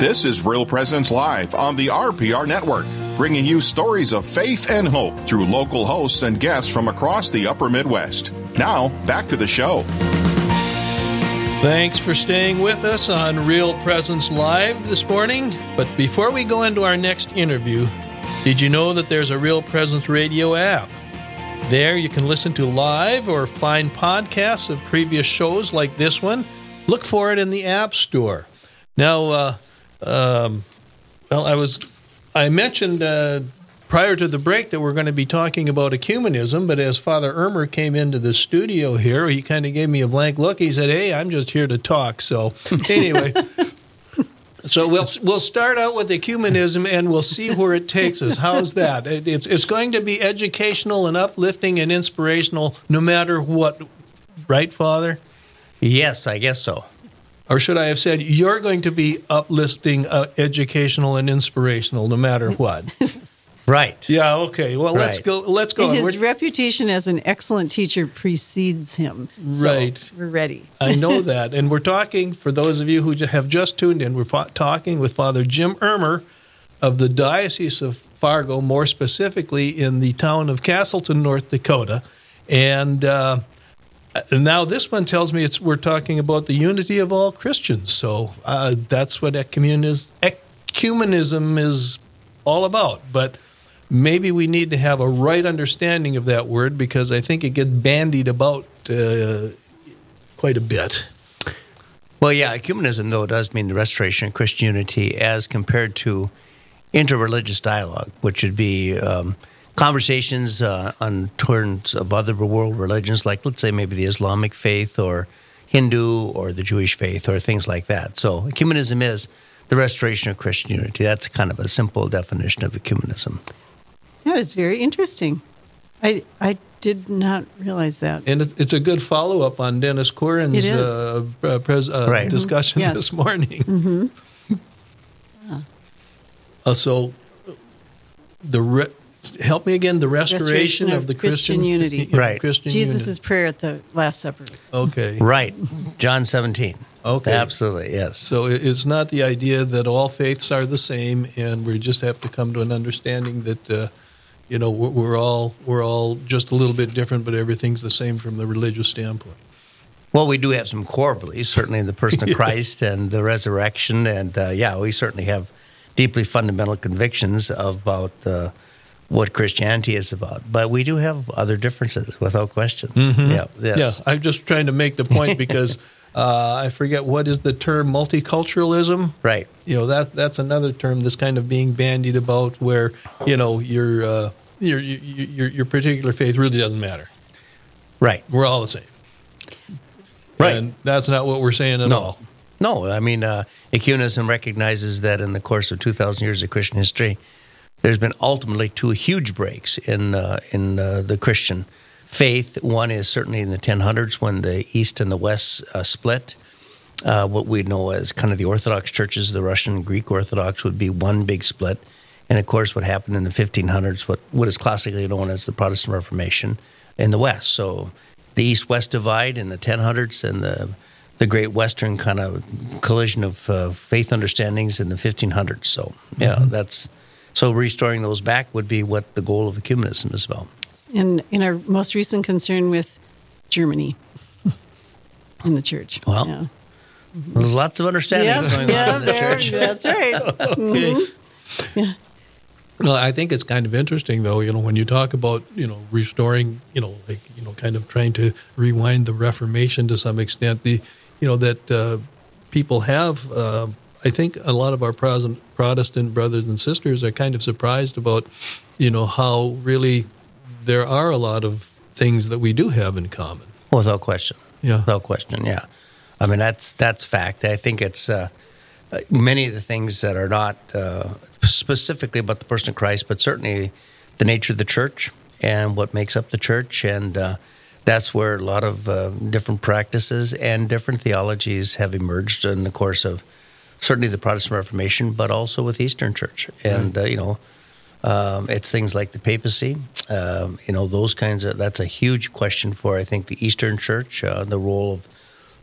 This is Real Presence Live on the RPR Network, bringing you stories of faith and hope through local hosts and guests from across the upper Midwest. Now, back to the show. Thanks for staying with us on Real Presence Live this morning. But before we go into our next interview, did you know that there's a Real Presence Radio app? There you can listen to live or find podcasts of previous shows like this one. Look for it in the App Store. Now, uh, um, well, I was I mentioned uh, prior to the break that we're going to be talking about ecumenism, but as Father Ermer came into the studio here, he kind of gave me a blank look. He said, "Hey, I'm just here to talk." So anyway. So we'll we'll start out with ecumenism and we'll see where it takes us. How's that? It, it's it's going to be educational and uplifting and inspirational, no matter what. Right, Father? Yes, I guess so. Or should I have said, you're going to be uplifting, uh, educational, and inspirational no matter what? right. Yeah, okay. Well, right. let's go. Let's go. And his We're, reputation as an excellent teacher precedes him. So right. We're ready. I know that. And we're talking, for those of you who have just tuned in, we're talking with Father Jim Ermer of the Diocese of Fargo, more specifically in the town of Castleton, North Dakota. And uh, now this one tells me it's we're talking about the unity of all Christians. So uh, that's what ecumenism, ecumenism is all about. But maybe we need to have a right understanding of that word because I think it gets bandied about uh, quite a bit. Well, yeah, ecumenism though does mean the restoration of Christian unity as compared to interreligious dialogue, which would be um, conversations uh, on terms of other world religions, like let's say maybe the Islamic faith or Hindu or the Jewish faith or things like that. So ecumenism is the restoration of Christian unity. That's kind of a simple definition of ecumenism. That is very interesting. I I did not realize that. And it's a good follow up on Dennis Corin's uh, uh, pres- uh, right. discussion mm-hmm. yes. this morning. Mm-hmm. Uh, so the re- help me again. The restoration, restoration of, of, the Christian, Christian unity, right? Christian Jesus' prayer at the Last Supper. Okay, right. John seventeen. Okay, absolutely yes. So it's not the idea that all faiths are the same, and we just have to come to an understanding that. Uh, you know, we're, we're all we're all just a little bit different, but everything's the same from the religious standpoint. Well, we do have some core beliefs, certainly in the person of Christ and the resurrection, and uh, yeah, we certainly have deeply fundamental convictions about uh, what Christianity is about. But we do have other differences, without question. Mm-hmm. Yeah, yes. yeah. I'm just trying to make the point because uh, I forget what is the term multiculturalism. Right. You know that that's another term that's kind of being bandied about, where you know your uh, your, your your particular faith really doesn't matter. Right. We're all the same. Right. And that's not what we're saying at no. all. No, I mean, uh, ecumenism recognizes that in the course of 2,000 years of Christian history, there's been ultimately two huge breaks in uh, in uh, the Christian faith. One is certainly in the 1000s when the East and the West uh, split. Uh, what we know as kind of the Orthodox churches, the Russian Greek Orthodox, would be one big split. And of course, what happened in the 1500s, what, what is classically known as the Protestant Reformation in the West. So the East West divide in the 1000s and the the Great Western kind of collision of uh, faith understandings in the 1500s. So, yeah, mm-hmm. that's so restoring those back would be what the goal of ecumenism is about. And in our most recent concern with Germany in the church. Well, yeah. there's lots of understanding yep, going yeah, on in the there, church. That's right. okay. Mm-hmm. Yeah. Well, I think it's kind of interesting, though. You know, when you talk about you know restoring, you know, like you know, kind of trying to rewind the Reformation to some extent. The you know that uh, people have. Uh, I think a lot of our Protestant brothers and sisters are kind of surprised about, you know, how really there are a lot of things that we do have in common. Without question. Yeah. Without question. Yeah. I mean that's that's fact. I think it's uh, many of the things that are not uh, specifically about the person of Christ, but certainly the nature of the church and what makes up the church and uh, that's where a lot of uh, different practices and different theologies have emerged in the course of certainly the Protestant Reformation, but also with Eastern Church. And uh, you know, um, it's things like the papacy. Um, you know, those kinds of. That's a huge question for I think the Eastern Church, uh, the role of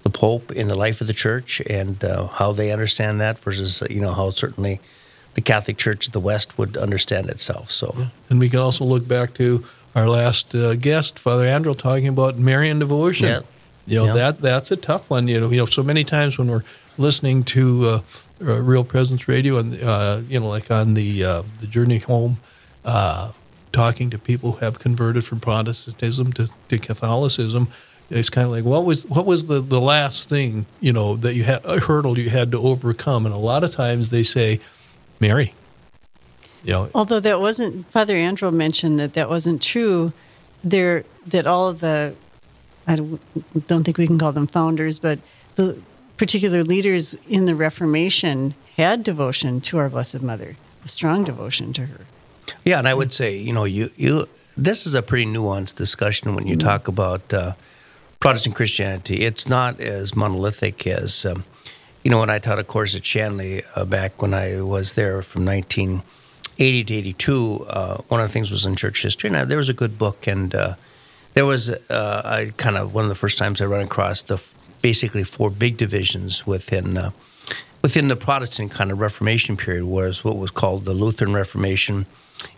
the Pope in the life of the church and uh, how they understand that versus you know how certainly the Catholic Church of the West would understand itself. So, yeah. and we can also look back to our last uh, guest, Father Andrew, talking about Marian devotion. Yeah. You know yeah. that that's a tough one. You know, you know, so many times when we're listening to uh, uh, Real Presence Radio and uh, you know, like on the the journey home, talking to people who have converted from Protestantism to, to Catholicism, it's kind of like what was what was the, the last thing you know that you had a hurdle you had to overcome, and a lot of times they say, Mary. You know, although that wasn't Father Andrew mentioned that that wasn't true, there that all of the I don't think we can call them founders, but the particular leaders in the Reformation had devotion to our Blessed Mother, a strong devotion to her. Yeah, and I would say, you know, you you this is a pretty nuanced discussion when you mm-hmm. talk about uh, Protestant Christianity. It's not as monolithic as, um, you know, when I taught a course at Shanley uh, back when I was there from 1980 to 82. Uh, one of the things was in church history, and I, there was a good book, and uh, there was uh, I kind of one of the first times I ran across the basically four big divisions within uh, within the Protestant kind of Reformation period was what was called the Lutheran Reformation,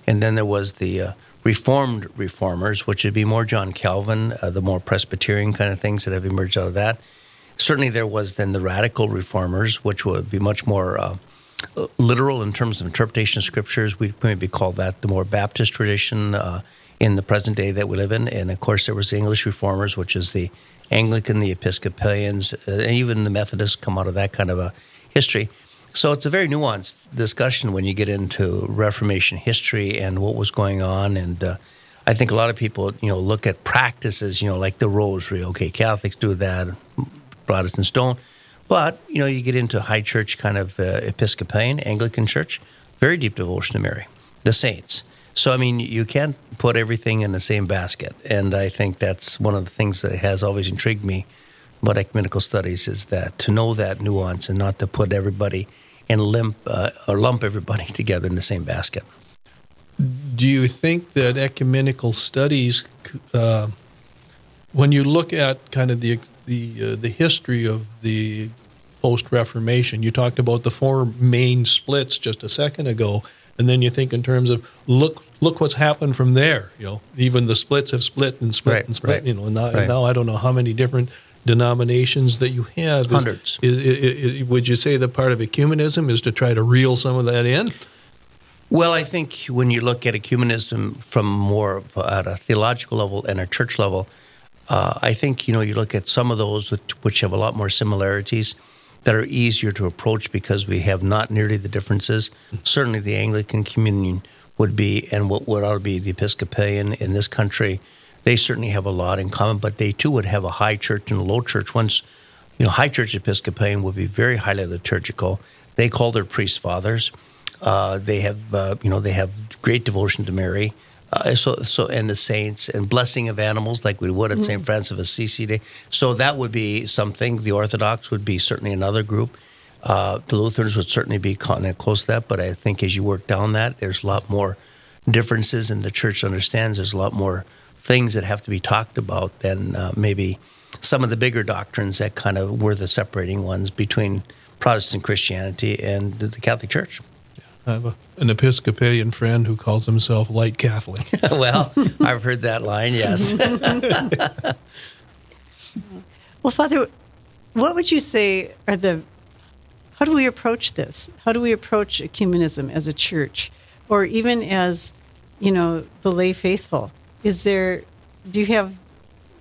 and then there was the uh, Reformed reformers, which would be more John Calvin, uh, the more Presbyterian kind of things that have emerged out of that. Certainly, there was then the radical reformers, which would be much more uh, literal in terms of interpretation of scriptures. We maybe call that the more Baptist tradition uh, in the present day that we live in. And of course, there was the English reformers, which is the Anglican, the Episcopalians, uh, and even the Methodists come out of that kind of a history. So it's a very nuanced discussion when you get into Reformation history and what was going on. And uh, I think a lot of people, you know, look at practices, you know, like the rosary. Okay, Catholics do that, Protestants don't. But, you know, you get into high church kind of uh, Episcopalian, Anglican church, very deep devotion to Mary, the saints. So, I mean, you can't put everything in the same basket. And I think that's one of the things that has always intrigued me about ecumenical studies is that to know that nuance and not to put everybody and limp uh, or lump everybody together in the same basket. Do you think that ecumenical studies, uh, when you look at kind of the the uh, the history of the post Reformation, you talked about the four main splits just a second ago and then you think in terms of look look what's happened from there. You know, even the splits have split and split right, and split. Right, you know, and now, right. now, I don't know how many different denominations that you have. Is, Hundreds. Is, is, would you say that part of ecumenism is to try to reel some of that in? Well, I think when you look at ecumenism from more at a theological level and a church level, uh, I think you know you look at some of those which have a lot more similarities that are easier to approach because we have not nearly the differences. Certainly, the Anglican Communion would be, and what would ought to be the Episcopalian in this country. They certainly have a lot in common, but they too would have a high church and a low church. Once, you know, high church Episcopalian would be very highly liturgical. They call their priests fathers. Uh, they have, uh, you know, they have great devotion to Mary. Uh, so, so, and the saints and blessing of animals, like we would at mm-hmm. St. Francis of Assisi Day. So that would be something. The Orthodox would be certainly another group. Uh, the Lutherans would certainly be close to that. But I think as you work down that, there's a lot more differences, and the church understands there's a lot more things that have to be talked about than uh, maybe some of the bigger doctrines that kind of were the separating ones between Protestant Christianity and the Catholic Church. I have a, an Episcopalian friend who calls himself light Catholic. well, I've heard that line, yes. well, Father, what would you say are the, how do we approach this? How do we approach ecumenism as a church or even as, you know, the lay faithful? Is there, do you have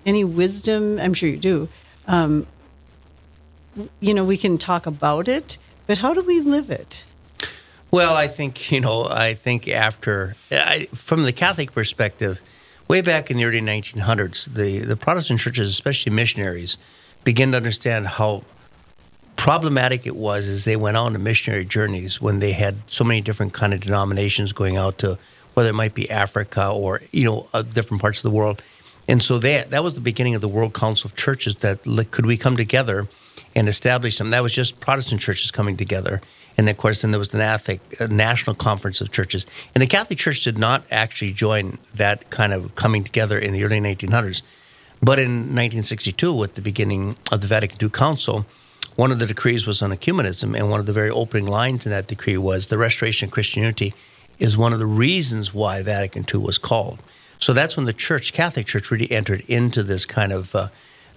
any wisdom? I'm sure you do. Um, you know, we can talk about it, but how do we live it? Well, I think you know. I think after, I, from the Catholic perspective, way back in the early 1900s, the the Protestant churches, especially missionaries, began to understand how problematic it was as they went on the missionary journeys when they had so many different kind of denominations going out to whether it might be Africa or you know uh, different parts of the world. And so that that was the beginning of the World Council of Churches. That could we come together and establish them? That was just Protestant churches coming together and of course, then there was the Catholic uh, National Conference of Churches. And the Catholic Church did not actually join that kind of coming together in the early 1900s. But in 1962, with the beginning of the Vatican II Council, one of the decrees was on ecumenism, and one of the very opening lines in that decree was the restoration of Christianity is one of the reasons why Vatican II was called. So that's when the Church, Catholic Church, really entered into this kind of uh,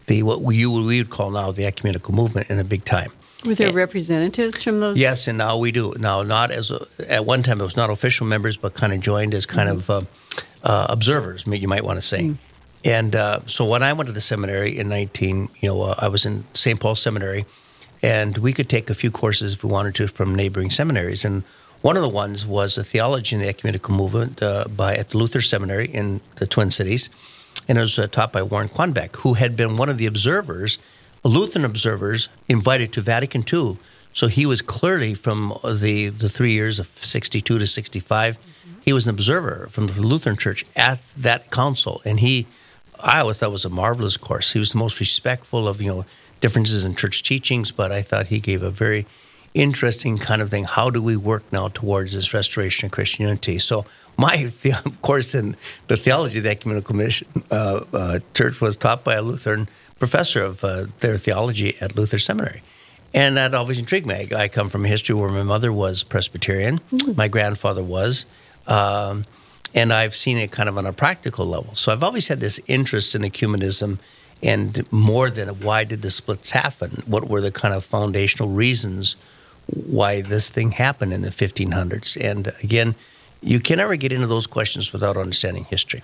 the what we, we would call now the ecumenical movement in a big time. Were there representatives from those? Yes, and now we do. Now, not as a, at one time it was not official members, but kind of joined as kind mm-hmm. of uh, uh, observers. You might want to say. Mm-hmm. And uh, so when I went to the seminary in 19, you know, uh, I was in St. Paul Seminary, and we could take a few courses if we wanted to from neighboring seminaries. And one of the ones was a theology in the ecumenical movement uh, by at the Luther Seminary in the Twin Cities, and it was uh, taught by Warren Quanbeck, who had been one of the observers, Lutheran observers, invited to Vatican II. So he was clearly from the the three years of 62 to 65. Mm-hmm. He was an observer from the Lutheran Church at that council, and he I always thought was a marvelous course. He was the most respectful of you know differences in church teachings, but I thought he gave a very interesting kind of thing. How do we work now towards this restoration of Christian unity? So my course in the theology of the ecumenical mission uh, uh, church was taught by a Lutheran professor of uh, their theology at Luther Seminary. And that always intrigued me. I come from a history where my mother was Presbyterian, mm-hmm. my grandfather was. Um, and I've seen it kind of on a practical level. So I've always had this interest in ecumenism and more than why did the splits happen? What were the kind of foundational reasons why this thing happened in the 1500s? And again, you can never get into those questions without understanding history.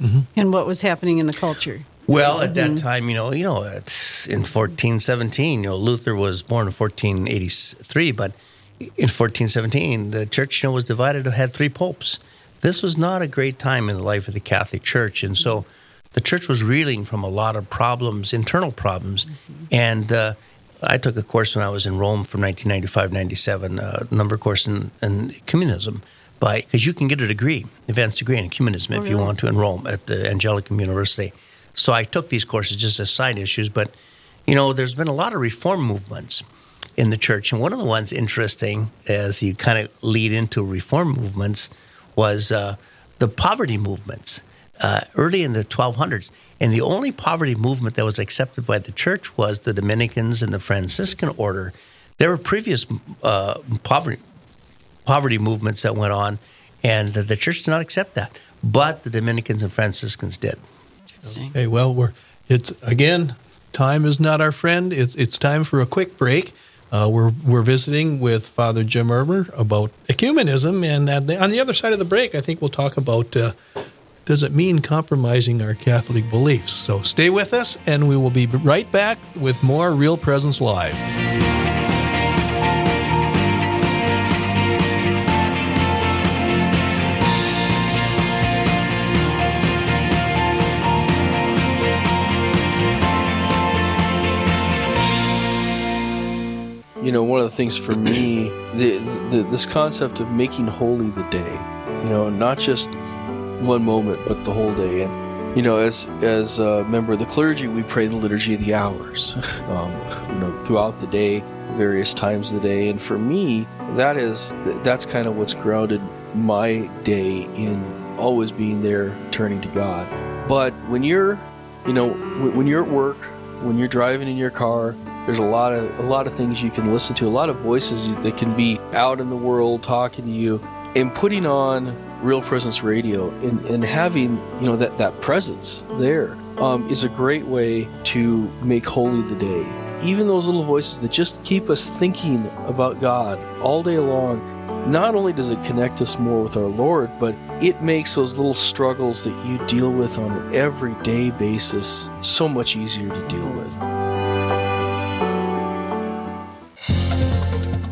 Mm-hmm. And what was happening in the culture? Well, at that mm-hmm. time, you know, you know, it's in 1417. You know, Luther was born in 1483, but in 1417, the church you know, was divided, It had three popes. This was not a great time in the life of the Catholic Church. And so the church was reeling from a lot of problems, internal problems. Mm-hmm. And uh, I took a course when I was in Rome from 1995 97, a number course in, in ecumenism, because you can get a degree, advanced degree in ecumenism, oh, if really? you want to, in Rome at the Angelicum University. So I took these courses just as side issues. But, you know, there's been a lot of reform movements in the church. And one of the ones interesting as you kind of lead into reform movements was uh, the poverty movements uh, early in the 1200s. And the only poverty movement that was accepted by the church was the Dominicans and the Franciscan order. There were previous uh, poverty poverty movements that went on, and the, the church did not accept that. But the Dominicans and Franciscans did. Interesting. Hey, well, we're it's again. Time is not our friend. It's it's time for a quick break. Uh, we're we're visiting with Father Jim Ermer about ecumenism, and the, on the other side of the break, I think we'll talk about uh, does it mean compromising our Catholic beliefs. So stay with us, and we will be right back with more Real Presence Live. you know, one of the things for me, the, the, this concept of making holy the day, you know, not just one moment, but the whole day. And you know, as as a member of the clergy, we pray the liturgy of the hours, um, you know, throughout the day, various times of the day. And for me, that is that's kind of what's grounded my day in always being there, turning to God. But when you're, you know, when you're at work when you're driving in your car there's a lot of a lot of things you can listen to a lot of voices that can be out in the world talking to you and putting on real presence radio and, and having you know that that presence there um, is a great way to make holy the day even those little voices that just keep us thinking about god all day long not only does it connect us more with our Lord, but it makes those little struggles that you deal with on an everyday basis so much easier to deal with.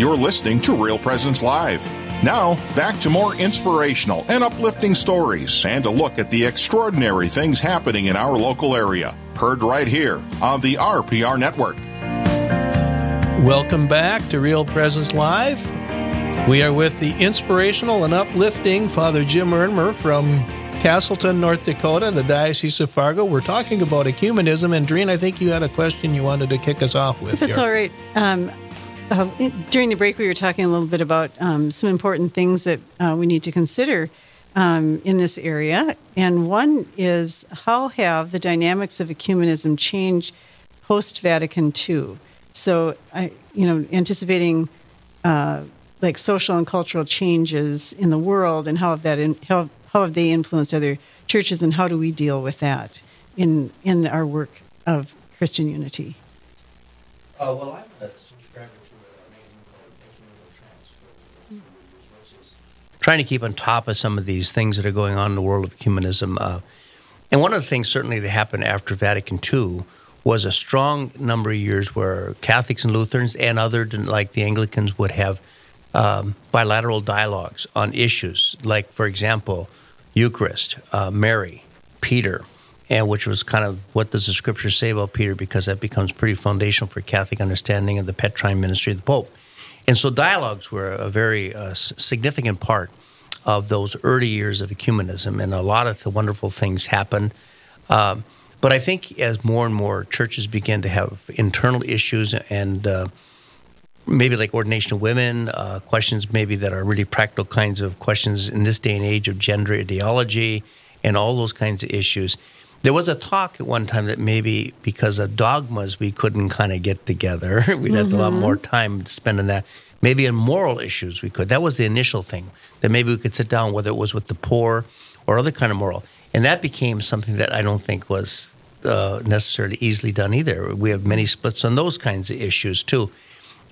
You're listening to Real Presence Live. Now, back to more inspirational and uplifting stories and a look at the extraordinary things happening in our local area. Heard right here on the RPR Network. Welcome back to Real Presence Live. We are with the inspirational and uplifting Father Jim Ermer from Castleton, North Dakota, the Diocese of Fargo. We're talking about ecumenism, and Doreen, I think you had a question you wanted to kick us off with. If it's here. all right, um, uh, during the break, we were talking a little bit about um, some important things that uh, we need to consider um, in this area. And one is how have the dynamics of ecumenism changed post Vatican II? So, I, you know, anticipating uh, like social and cultural changes in the world, and how have that in, how how have they influenced other churches, and how do we deal with that in in our work of Christian unity? Uh, well, I'm a subscriber to Trying to keep on top of some of these things that are going on in the world of ecumenism. Uh, and one of the things certainly that happened after Vatican II was a strong number of years where Catholics and Lutherans and other like the Anglicans would have um, bilateral dialogues on issues like, for example, Eucharist, uh, Mary, Peter, and which was kind of what does the Scripture say about Peter because that becomes pretty foundational for Catholic understanding of the Petrine ministry of the Pope. And so dialogues were a very uh, significant part of those early years of ecumenism, and a lot of the wonderful things happened. Um, but I think as more and more churches begin to have internal issues and uh, maybe like ordination of women, uh, questions maybe that are really practical kinds of questions in this day and age of gender ideology and all those kinds of issues. There was a talk at one time that maybe because of dogmas we couldn't kind of get together. We'd have a lot more time to spend on that. Maybe in moral issues we could. That was the initial thing that maybe we could sit down, whether it was with the poor or other kind of moral. And that became something that I don't think was uh, necessarily easily done either. We have many splits on those kinds of issues too.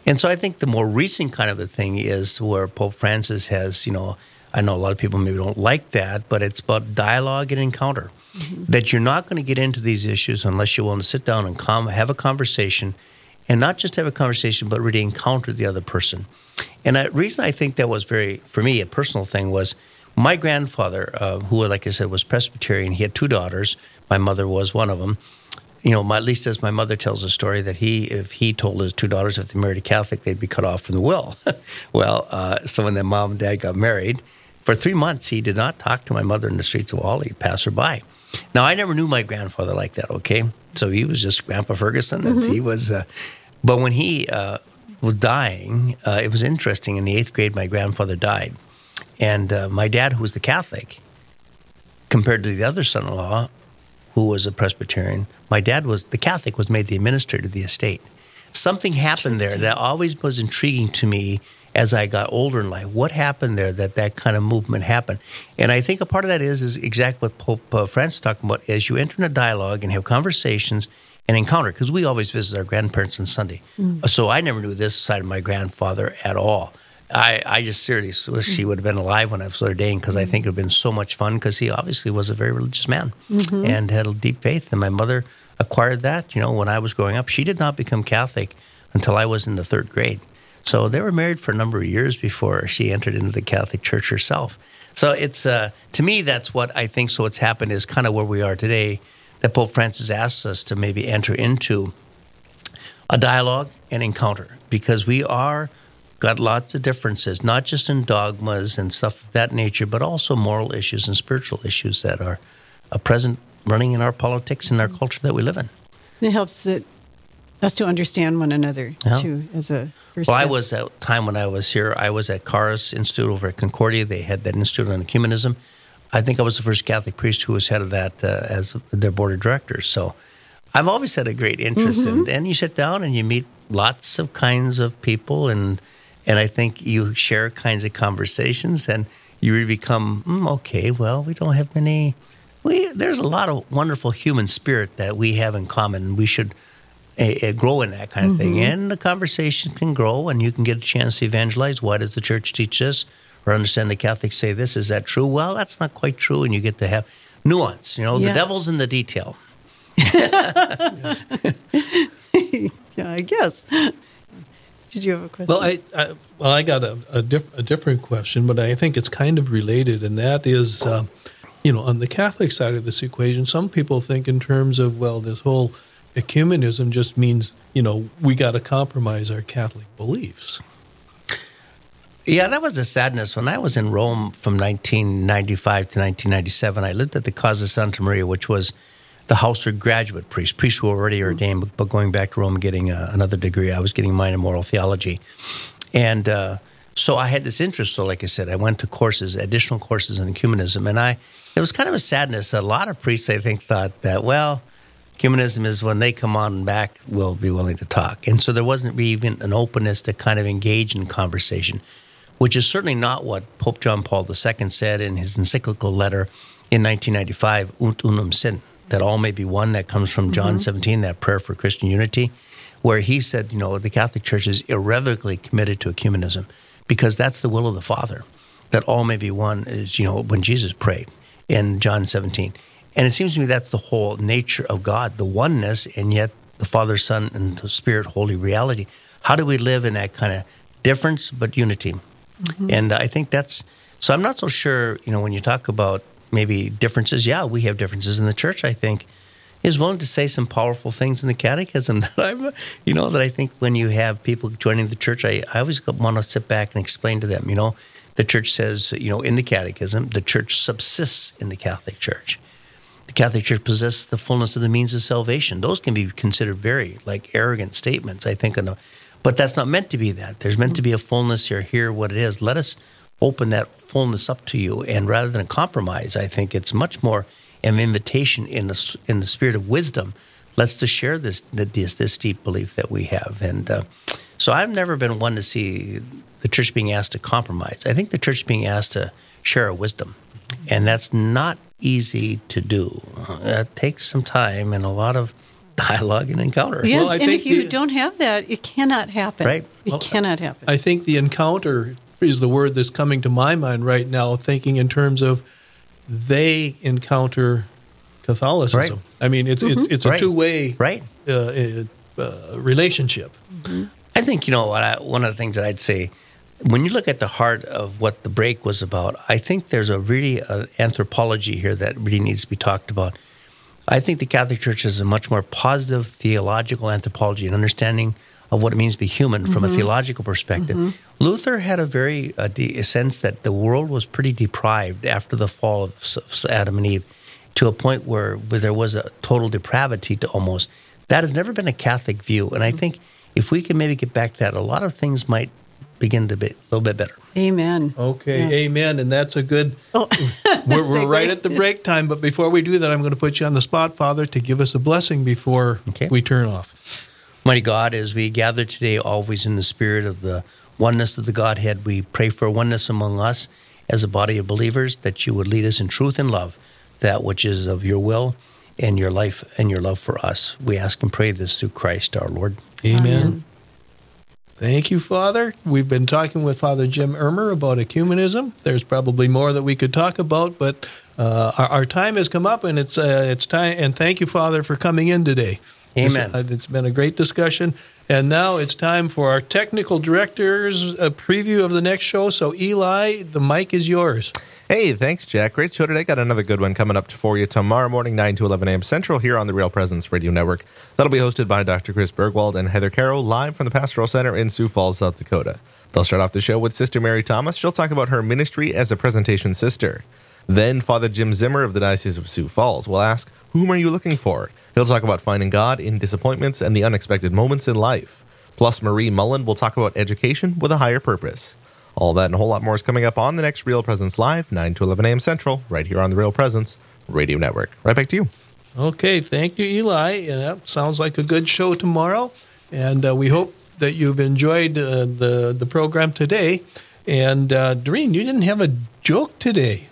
And so I think the more recent kind of a thing is where Pope Francis has, you know, I know a lot of people maybe don't like that, but it's about dialogue and encounter. Mm-hmm. That you're not going to get into these issues unless you're willing to sit down and come, have a conversation, and not just have a conversation, but really encounter the other person. And the reason I think that was very, for me, a personal thing was my grandfather, uh, who, like I said, was Presbyterian, he had two daughters. My mother was one of them. You know, my, at least as my mother tells the story, that he, if he told his two daughters if they married a Catholic, they'd be cut off from the will. well, uh, so when their mom and dad got married, for three months he did not talk to my mother in the streets of Wall. He'd pass her by. Now, I never knew my grandfather like that, okay? So he was just Grandpa Ferguson, and mm-hmm. he was, uh, but when he uh, was dying, uh, it was interesting. In the eighth grade, my grandfather died. And uh, my dad, who was the Catholic, compared to the other son in law, who was a Presbyterian, my dad was the Catholic, was made the administrator of the estate. Something happened there that always was intriguing to me as I got older in life. What happened there that that kind of movement happened? And I think a part of that is is exactly what Pope uh, Francis talking about. As you enter in a dialogue and have conversations and encounter, because we always visit our grandparents on Sunday. Mm. So I never knew this side of my grandfather at all. I, I just seriously wish he would have been alive when I was ordained because I think it would have been so much fun because he obviously was a very religious man mm-hmm. and had a deep faith. And my mother acquired that, you know, when I was growing up. She did not become Catholic until I was in the third grade. So they were married for a number of years before she entered into the Catholic Church herself. So it's, uh, to me, that's what I think. So what's happened is kind of where we are today that Pope Francis asks us to maybe enter into a dialogue and encounter because we are got lots of differences, not just in dogmas and stuff of that nature, but also moral issues and spiritual issues that are uh, present running in our politics and our culture that we live in. It helps that us to understand one another yeah. too as a first well step. i was at time when i was here i was at Charis institute over at concordia they had that institute on ecumenism i think i was the first catholic priest who was head of that uh, as their board of directors so I've always had a great interest in, and you sit down and you meet lots of kinds of people, and and I think you share kinds of conversations, and you become mm, okay. Well, we don't have many. We there's a lot of wonderful human spirit that we have in common. We should uh, grow in that kind of thing, and the conversation can grow, and you can get a chance to evangelize. Why does the church teach this? Or understand the Catholics say this? Is that true? Well, that's not quite true, and you get to have nuance. You know, Yes. the devil's in the detail. Yeah, I guess. Did you have a question? Well, I, I well, I got a a, diff, a different question, but I think it's kind of related, and that is, uh, you know, on the Catholic side of this equation, some people think in terms of well, this whole ecumenism just means you know we got to compromise our Catholic beliefs. Yeah, that was the sadness. When I was in Rome from 1995 to 1997, I lived at the Casa Santa Maria, which was the house for graduate priests, priests who were already ordained, but, going back to Rome and getting uh, another degree. I was getting mine in moral theology. And uh, so I had this interest. So, like I said, I went to courses, additional courses in ecumenism. And I, it was kind of a sadness a lot of priests, I think, thought that, well, ecumenism is when they come on back, we'll be willing to talk. And so there wasn't even an openness to kind of engage in conversation which is certainly not what Pope John Paul II said in his encyclical letter in 1995, Ut Unum Sint, that all may be one, that comes from John mm-hmm. 17, that prayer for Christian unity, where he said, you know, the Catholic Church is irrevocably committed to ecumenism because that's the will of the Father, that all may be one, is, you know, when Jesus prayed in John 17. And it seems to me that's the whole nature of God, the oneness, and yet the Father, Son, and the Spirit, holy reality. How do we live in that kind of difference but unity? Mm-hmm. And I think that's so. I'm not so sure. You know, when you talk about maybe differences, yeah, we have differences in the church. I think is willing to say some powerful things in the catechism that I'm, you know, that I think when you have people joining the church, I, I always want to sit back and explain to them. You know, the church says, you know, in the catechism, the church subsists in the Catholic Church. The Catholic Church possesses the fullness of the means of salvation. Those can be considered very like arrogant statements, I think. On a, but that's not meant to be that. There's meant to be a fullness here. Hear what it is. Let us open that fullness up to you, and rather than a compromise, I think it's much more an invitation in the in the spirit of wisdom. Let's to share this this this deep belief that we have, and uh, so I've never been one to see the church being asked to compromise. I think the church being asked to share a wisdom, and that's not easy to do. Uh, It takes some time and a lot of dialogue and encounter. yes, Well, I and think if you the- don't have that, it cannot happen. Right. It Well, cannot happen. I think the encounter is the word that's coming to my mind right now, thinking in terms of they encounter Catholicism. Right. I mean, it's it's it's a Right. two way Right. uh, uh, uh, relationship. I think you know what I, one of the things that I'd say when you look at the heart of what the break was about. I think there's a really uh, anthropology here that really needs to be talked about. I think the Catholic Church has a much more positive theological anthropology and understanding of what it means to be human from a mm-hmm. theological perspective. Mm-hmm. Luther had a very uh, de- a sense that the world was pretty deprived after the fall of S- Adam and Eve to a point where, where there was a total depravity to almost. That has never been a Catholic view. And I mm-hmm. think if we can maybe get back to that, a lot of things might begin to be a little bit better. Amen. Okay, Yes. amen. And that's a good. Oh. We're, we're right at the break time, but before we do that, I'm going to put you on the spot, Father, to give us a blessing before Okay. we turn off. Mighty God, as we gather today, always in the spirit of the oneness of the Godhead, we pray for oneness among us as a body of believers, that you would lead us in truth and love, that which is of your will and your life and your love for us. We ask and pray this through Christ our Lord. Amen. Thank you, Father. We've been talking with Father Jim Ermer about ecumenism. There's probably more that we could talk about, but uh, our, our time has come up, and it's uh, it's time. And thank you, Father, for coming in today. This- Amen. uh, it's been a great discussion, and now it's time for our technical director's uh, preview of the next show. So, Eli, the mic is yours. Hey, thanks, Jack. Great show today. Got another good one coming up for you tomorrow morning, 9 to 11 a.m. Central, here on the Real Presence Radio Network. That'll be hosted by Dr. Chris Burgwald and Heather Carroll, live from the Pastoral Center in Sioux Falls, South Dakota. They'll start off the show with Sister Mary Thomas. She'll talk about her ministry as a presentation sister. Then Father Jim Zimmer of the Diocese of Sioux Falls will ask, Whom are you looking for? He'll talk about finding God in disappointments and the unexpected moments in life. Plus, Marie Mullen will talk about education with a higher purpose. All that and a whole lot more is coming up on the next Real Presence Live, 9 to 11 a.m. Central, right here on the Real Presence Radio Network. Right back to you. Okay, thank you, Eli. That sounds like a good show tomorrow. And uh, we hope that you've enjoyed uh, the the program today. And uh, Doreen, you didn't have a joke today,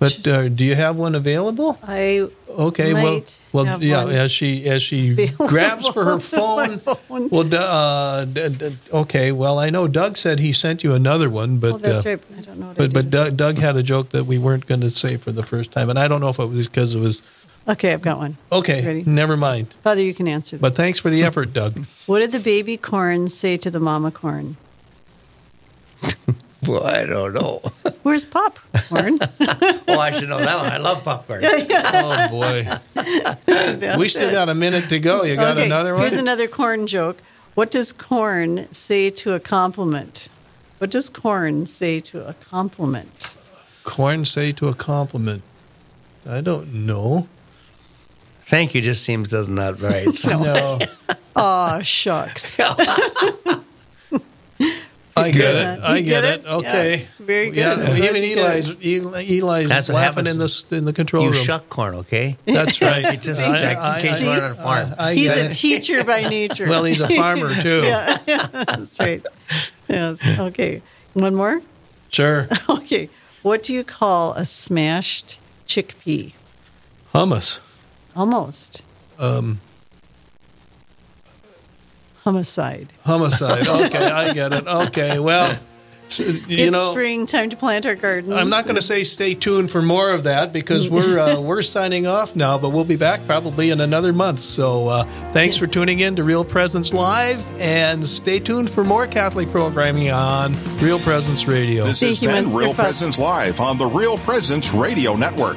but uh, do you have one available? I Okay, well, well, yeah. As she as she grabs for her phone. phone. Well, uh, okay. Well, I know Doug said he sent you another one, but oh, that's uh, right. I don't know but but. Doug, Doug had a joke that we weren't going to say for the first time, and I don't know if it was because it was Okay, I've got one. okay. Ready? Never mind. Father, you can answer this. But thanks for the effort, Doug. what did the baby corn say to the mama corn? Well, I don't know. Where's popcorn? oh, I should know that one. I love popcorn. oh boy, we still got a minute to go. You got okay, another one? Here's another corn joke. What does corn say to a compliment? What does corn say to a compliment? Corn say to a compliment. I don't know. Thank you just seems does not that right. So. No, Oh, shucks. I get Yeah, it. I you get, get it. it? Okay. Yeah, very good. Yeah, I'm even you Eli's Eli's That's laughing in happens. the in the control You room. You shuck corn, okay? That's right. You just check in case you're on a farm. I He's a it. teacher by nature. Well, he's a farmer too. yeah, that's right. Yes. Okay. One more. Sure. Okay. What do you call a smashed chickpea? Hummus. Almost. Um, Homicide. homicide. Okay, I get it. Okay, well, s- you it's know, spring, time to plant our gardens. I'm not going to say stay tuned for more of that because we're uh, we're signing off now, but we'll be back probably in another month. So uh, thanks for tuning in to Real Presence Live, and stay tuned for more Catholic programming on Real Presence Radio. This Thank has you, been Mr. Real Presence Live on the Real Presence Radio Network.